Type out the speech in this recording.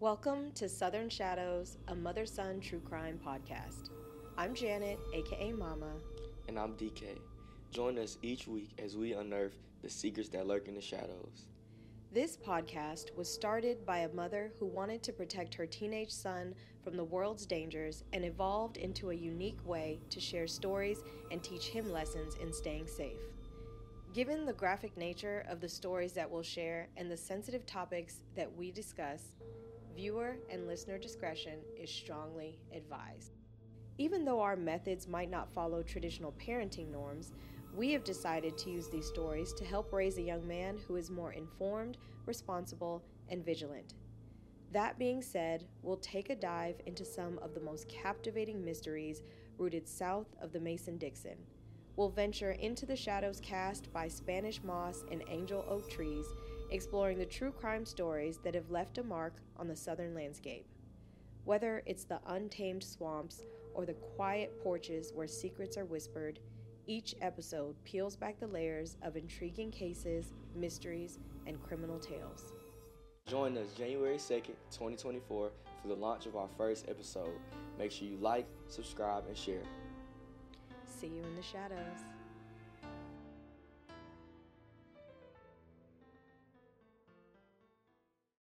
Welcome to Southern Shadows, a mother son true crime podcast. I'm Janet, aka Mama. And I'm DK. Join us each week as we unearth the secrets that lurk in the shadows. This podcast was started by a mother who wanted to protect her teenage son from the world's dangers and evolved into a unique way to share stories and teach him lessons in staying safe. Given the graphic nature of the stories that we'll share and the sensitive topics that we discuss, viewer and listener discretion is strongly advised. Even though our methods might not follow traditional parenting norms, we have decided to use these stories to help raise a young man who is more informed, responsible, and vigilant. That being said, we'll take a dive into some of the most captivating mysteries rooted south of the Mason Dixon. We'll venture into the shadows cast by Spanish moss and angel oak trees, exploring the true crime stories that have left a mark on the southern landscape. Whether it's the untamed swamps or the quiet porches where secrets are whispered, each episode peels back the layers of intriguing cases, mysteries, and criminal tales. Join us January 2nd, 2024 for the launch of our first episode. Make sure you like, subscribe, and share. See you in the shadows.